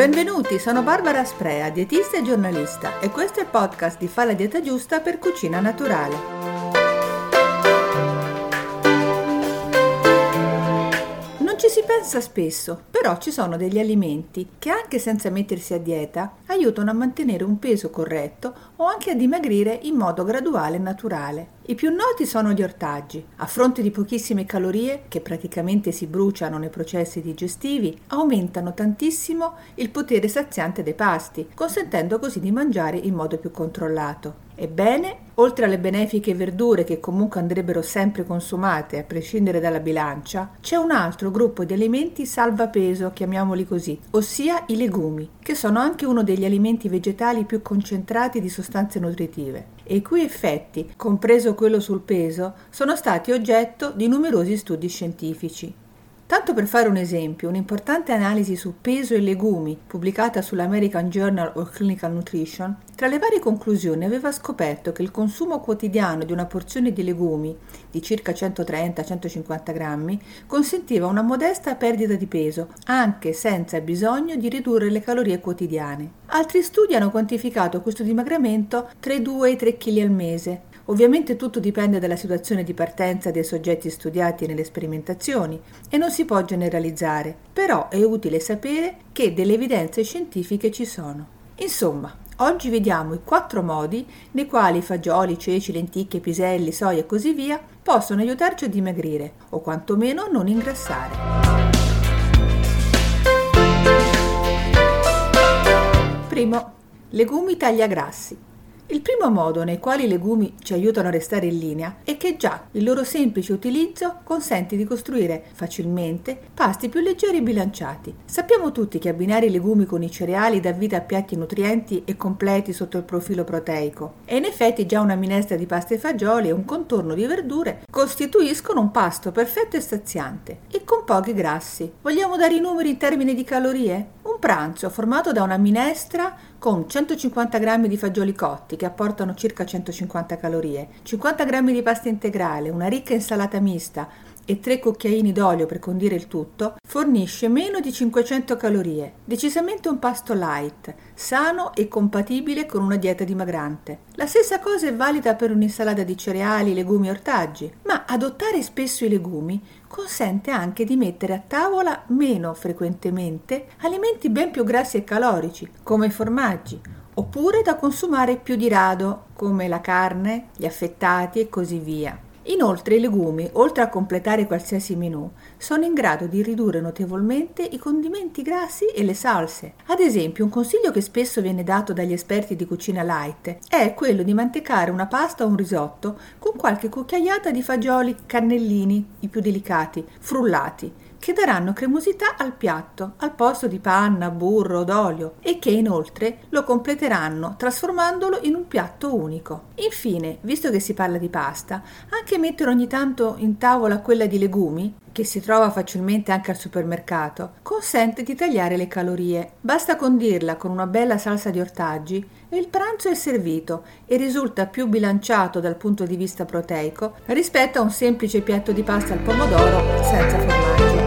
Benvenuti, sono Barbara Sprea, dietista e giornalista e questo è il podcast di Fa la dieta giusta per cucina naturale. Si pensa spesso, però ci sono degli alimenti che anche senza mettersi a dieta aiutano a mantenere un peso corretto o anche a dimagrire in modo graduale e naturale. I più noti sono gli ortaggi. A fronte di pochissime calorie, che praticamente si bruciano nei processi digestivi, aumentano tantissimo il potere saziante dei pasti, consentendo così di mangiare in modo più controllato. Ebbene, oltre alle benefiche verdure che comunque andrebbero sempre consumate a prescindere dalla bilancia, c'è un altro gruppo di alimenti salvapeso, chiamiamoli così, ossia i legumi, che sono anche uno degli alimenti vegetali più concentrati di sostanze nutritive e i cui effetti, compreso quello sul peso, sono stati oggetto di numerosi studi scientifici. Tanto per fare un esempio, un'importante analisi su peso e legumi, pubblicata sull'American Journal of Clinical Nutrition, tra le varie conclusioni aveva scoperto che il consumo quotidiano di una porzione di legumi di circa 130-150 grammi consentiva una modesta perdita di peso, anche senza bisogno di ridurre le calorie quotidiane. Altri studi hanno quantificato questo dimagramento tra i 2 e i 3 kg al mese, Ovviamente tutto dipende dalla situazione di partenza dei soggetti studiati nelle sperimentazioni e non si può generalizzare, però è utile sapere che delle evidenze scientifiche ci sono. Insomma, oggi vediamo i quattro modi nei quali fagioli, ceci, lenticchie, piselli, soia e così via possono aiutarci a dimagrire o quantomeno non ingrassare. Primo, legumi tagliagrassi. Il primo modo nei quali i legumi ci aiutano a restare in linea è che già il loro semplice utilizzo consente di costruire facilmente pasti più leggeri e bilanciati. Sappiamo tutti che abbinare i legumi con i cereali dà vita a piatti nutrienti e completi sotto il profilo proteico e in effetti già una minestra di pasta e fagioli e un contorno di verdure costituiscono un pasto perfetto e saziante e con pochi grassi. Vogliamo dare i numeri in termini di calorie? Un pranzo formato da una minestra con 150 g di fagioli cotti che apportano circa 150 calorie, 50 g di pasta integrale, una ricca insalata mista e 3 cucchiaini d'olio per condire il tutto, fornisce meno di 500 calorie. Decisamente un pasto light, sano e compatibile con una dieta dimagrante. La stessa cosa è valida per un'insalata di cereali, legumi e ortaggi, ma adottare spesso i legumi consente anche di mettere a tavola meno frequentemente alimenti ben più grassi e calorici, come i formaggi, oppure da consumare più di rado, come la carne, gli affettati e così via. Inoltre i legumi, oltre a completare qualsiasi menù, sono in grado di ridurre notevolmente i condimenti grassi e le salse. Ad esempio, un consiglio che spesso viene dato dagli esperti di cucina light è quello di mantecare una pasta o un risotto con qualche cucchiaiata di fagioli cannellini, i più delicati, frullati, che daranno cremosità al piatto al posto di panna, burro o olio e che inoltre lo completeranno trasformandolo in un piatto unico. Infine, visto che si parla di pasta, anche mettere ogni tanto in tavola quella di legumi, che si trova facilmente anche al supermercato, consente di tagliare le calorie. Basta condirla con una bella salsa di ortaggi e il pranzo è servito e risulta più bilanciato dal punto di vista proteico rispetto a un semplice piatto di pasta al pomodoro senza formaggio.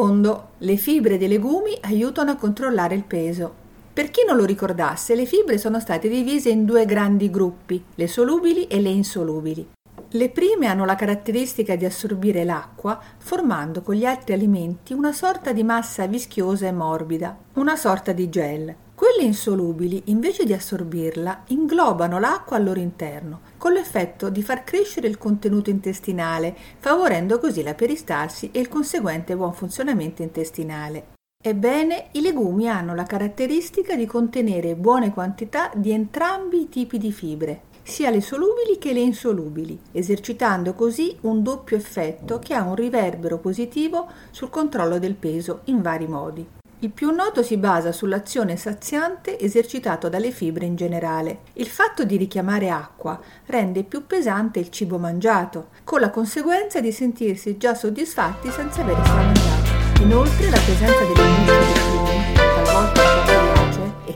Secondo, le fibre dei legumi aiutano a controllare il peso. Per chi non lo ricordasse, le fibre sono state divise in due grandi gruppi, le solubili e le insolubili. Le prime hanno la caratteristica di assorbire l'acqua, formando con gli altri alimenti una sorta di massa vischiosa e morbida, una sorta di gel. Quelle insolubili, invece di assorbirla, inglobano l'acqua al loro interno, con l'effetto di far crescere il contenuto intestinale, favorendo così la peristalsi e il conseguente buon funzionamento intestinale. Ebbene, i legumi hanno la caratteristica di contenere buone quantità di entrambi i tipi di fibre, sia le solubili che le insolubili, esercitando così un doppio effetto che ha un riverbero positivo sul controllo del peso in vari modi. Il più noto si basa sull'azione saziante esercitato dalle fibre in generale. Il fatto di richiamare acqua rende più pesante il cibo mangiato, con la conseguenza di sentirsi già soddisfatti senza aver stramangiato. Inoltre la presenza delle muscole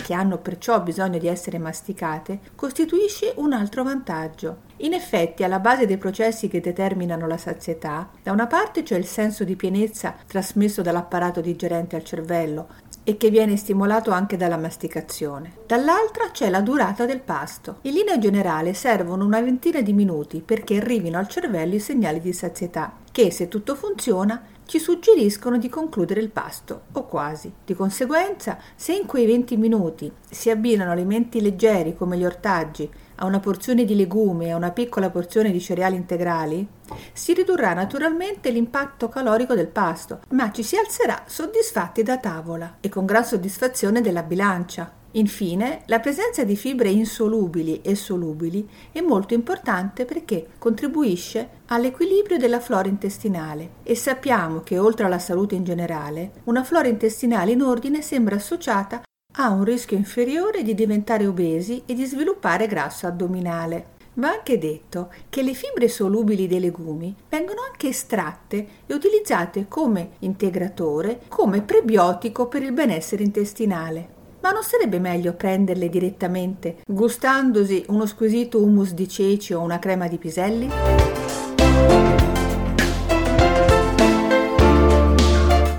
che hanno perciò bisogno di essere masticate, costituisce un altro vantaggio. In effetti, alla base dei processi che determinano la sazietà, da una parte c'è il senso di pienezza trasmesso dall'apparato digerente al cervello, e che viene stimolato anche dalla masticazione. Dall'altra c'è la durata del pasto. In linea generale servono una ventina di minuti perché arrivino al cervello i segnali di sazietà, che se tutto funziona ci suggeriscono di concludere il pasto, o quasi. Di conseguenza, se in quei 20 minuti si abbinano alimenti leggeri come gli ortaggi a una porzione di legumi e a una piccola porzione di cereali integrali, si ridurrà naturalmente l'impatto calorico del pasto, ma ci si alzerà soddisfatti da tavola e con gran soddisfazione della bilancia. Infine, la presenza di fibre insolubili e solubili è molto importante perché contribuisce all'equilibrio della flora intestinale e sappiamo che oltre alla salute in generale, una flora intestinale in ordine sembra associata ha un rischio inferiore di diventare obesi e di sviluppare grasso addominale. Va anche detto che le fibre solubili dei legumi vengono anche estratte e utilizzate come integratore, come prebiotico per il benessere intestinale. Ma non sarebbe meglio prenderle direttamente, gustandosi uno squisito hummus di ceci o una crema di piselli?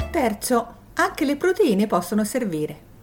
Terzo, anche le proteine possono servire.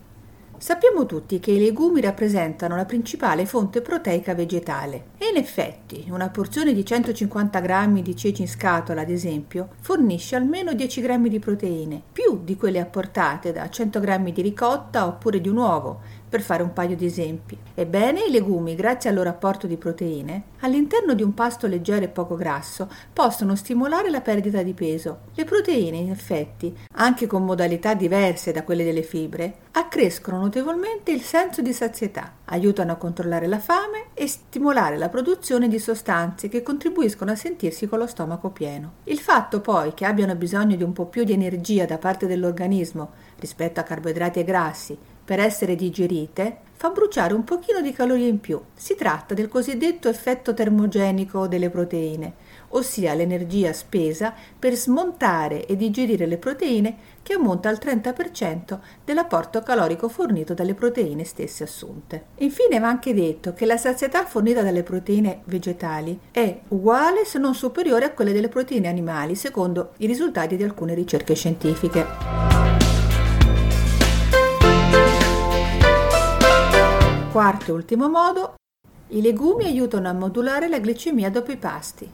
Sappiamo tutti che i legumi rappresentano la principale fonte proteica vegetale e in effetti una porzione di 150 grammi di ceci in scatola, ad esempio, fornisce almeno 10 grammi di proteine, più di quelle apportate da 100 grammi di ricotta oppure di un uovo, per fare un paio di esempi. Ebbene, i legumi, grazie al loro apporto di proteine, all'interno di un pasto leggero e poco grasso, possono stimolare la perdita di peso. Le proteine, in effetti, anche con modalità diverse da quelle delle fibre, accrescono notevolmente il senso di sazietà, aiutano a controllare la fame e stimolare la produzione di sostanze che contribuiscono a sentirsi con lo stomaco pieno. Il fatto poi che abbiano bisogno di un po' più di energia da parte dell'organismo rispetto a carboidrati e grassi per essere digerite, fa bruciare un pochino di calorie in più. Si tratta del cosiddetto effetto termogenico delle proteine, ossia l'energia spesa per smontare e digerire le proteine che ammonta al 30% dell'apporto calorico fornito dalle proteine stesse assunte. Infine va anche detto che la sazietà fornita dalle proteine vegetali è uguale se non superiore a quella delle proteine animali, secondo i risultati di alcune ricerche scientifiche. Quarto e ultimo modo, i legumi aiutano a modulare la glicemia dopo i pasti.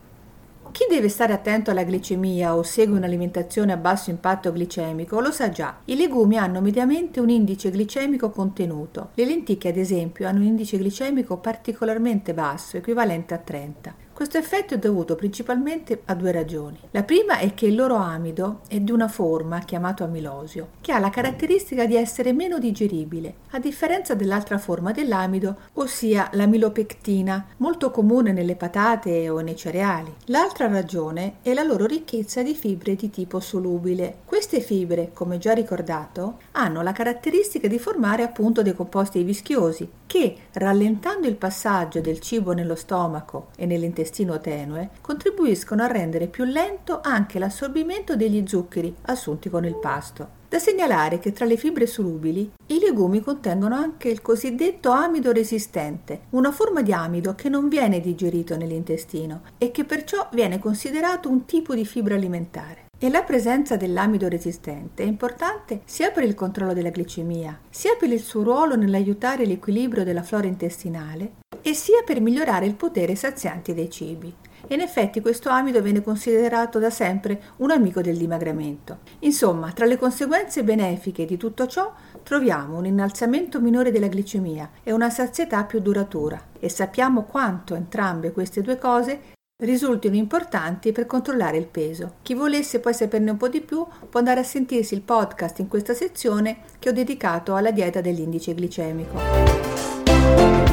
Chi deve stare attento alla glicemia o segue un'alimentazione a basso impatto glicemico lo sa già. I legumi hanno mediamente un indice glicemico contenuto. Le lenticchie, ad esempio, hanno un indice glicemico particolarmente basso, equivalente a 30. Questo effetto è dovuto principalmente a due ragioni. La prima è che il loro amido è di una forma, chiamato amilosio, che ha la caratteristica di essere meno digeribile, a differenza dell'altra forma dell'amido, ossia l'amilopectina, molto comune nelle patate o nei cereali. L'altra ragione è la loro ricchezza di fibre di tipo solubile. Queste fibre, come già ricordato, hanno la caratteristica di formare appunto dei composti vischiosi, che, rallentando il passaggio del cibo nello stomaco e nell'intestino, intestino tenue contribuiscono a rendere più lento anche l'assorbimento degli zuccheri assunti con il pasto. Da segnalare che tra le fibre solubili i legumi contengono anche il cosiddetto amido resistente, una forma di amido che non viene digerito nell'intestino e che perciò viene considerato un tipo di fibra alimentare. E la presenza dell'amido resistente è importante sia per il controllo della glicemia, sia per il suo ruolo nell'aiutare l'equilibrio della flora intestinale e sia per migliorare il potere saziante dei cibi. In effetti questo amido viene considerato da sempre un amico del dimagramento. Insomma, tra le conseguenze benefiche di tutto ciò troviamo un innalzamento minore della glicemia e una sazietà più duratura e sappiamo quanto entrambe queste due cose risultino importanti per controllare il peso. Chi volesse poi saperne un po' di più può andare a sentirsi il podcast in questa sezione che ho dedicato alla dieta dell'indice glicemico.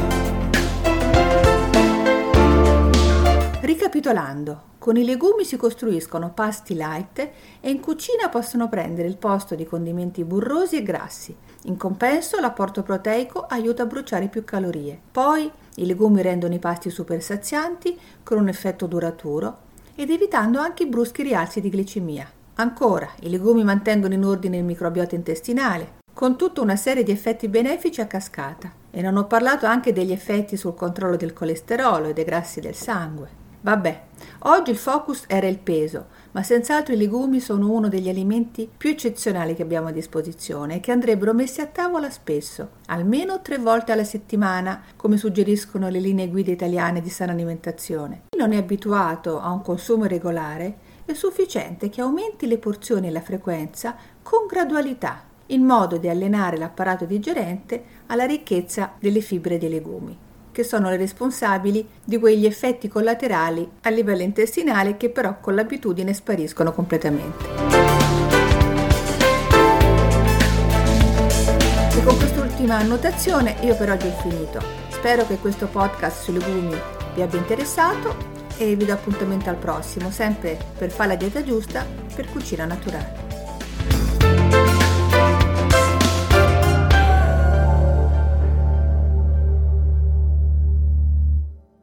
Ricapitolando, con i legumi si costruiscono pasti light e in cucina possono prendere il posto di condimenti burrosi e grassi. In compenso l'apporto proteico aiuta a bruciare più calorie. Poi i legumi rendono i pasti super sazianti con un effetto duraturo ed evitando anche i bruschi rialzi di glicemia. Ancora, i legumi mantengono in ordine il microbiota intestinale, con tutta una serie di effetti benefici a cascata. E non ho parlato anche degli effetti sul controllo del colesterolo e dei grassi del sangue. Vabbè, oggi il focus era il peso, ma senz'altro i legumi sono uno degli alimenti più eccezionali che abbiamo a disposizione e che andrebbero messi a tavola spesso, almeno tre volte alla settimana, come suggeriscono le linee guida italiane di sana alimentazione. Chi non è abituato a un consumo regolare è sufficiente che aumenti le porzioni e la frequenza con gradualità, in modo da allenare l'apparato digerente alla ricchezza delle fibre dei legumi che sono le responsabili di quegli effetti collaterali a livello intestinale che però con l'abitudine spariscono completamente. E con quest'ultima annotazione io per oggi ho finito. Spero che questo podcast sui legumi vi abbia interessato e vi do appuntamento al prossimo, sempre per fare la dieta giusta per cucina naturale.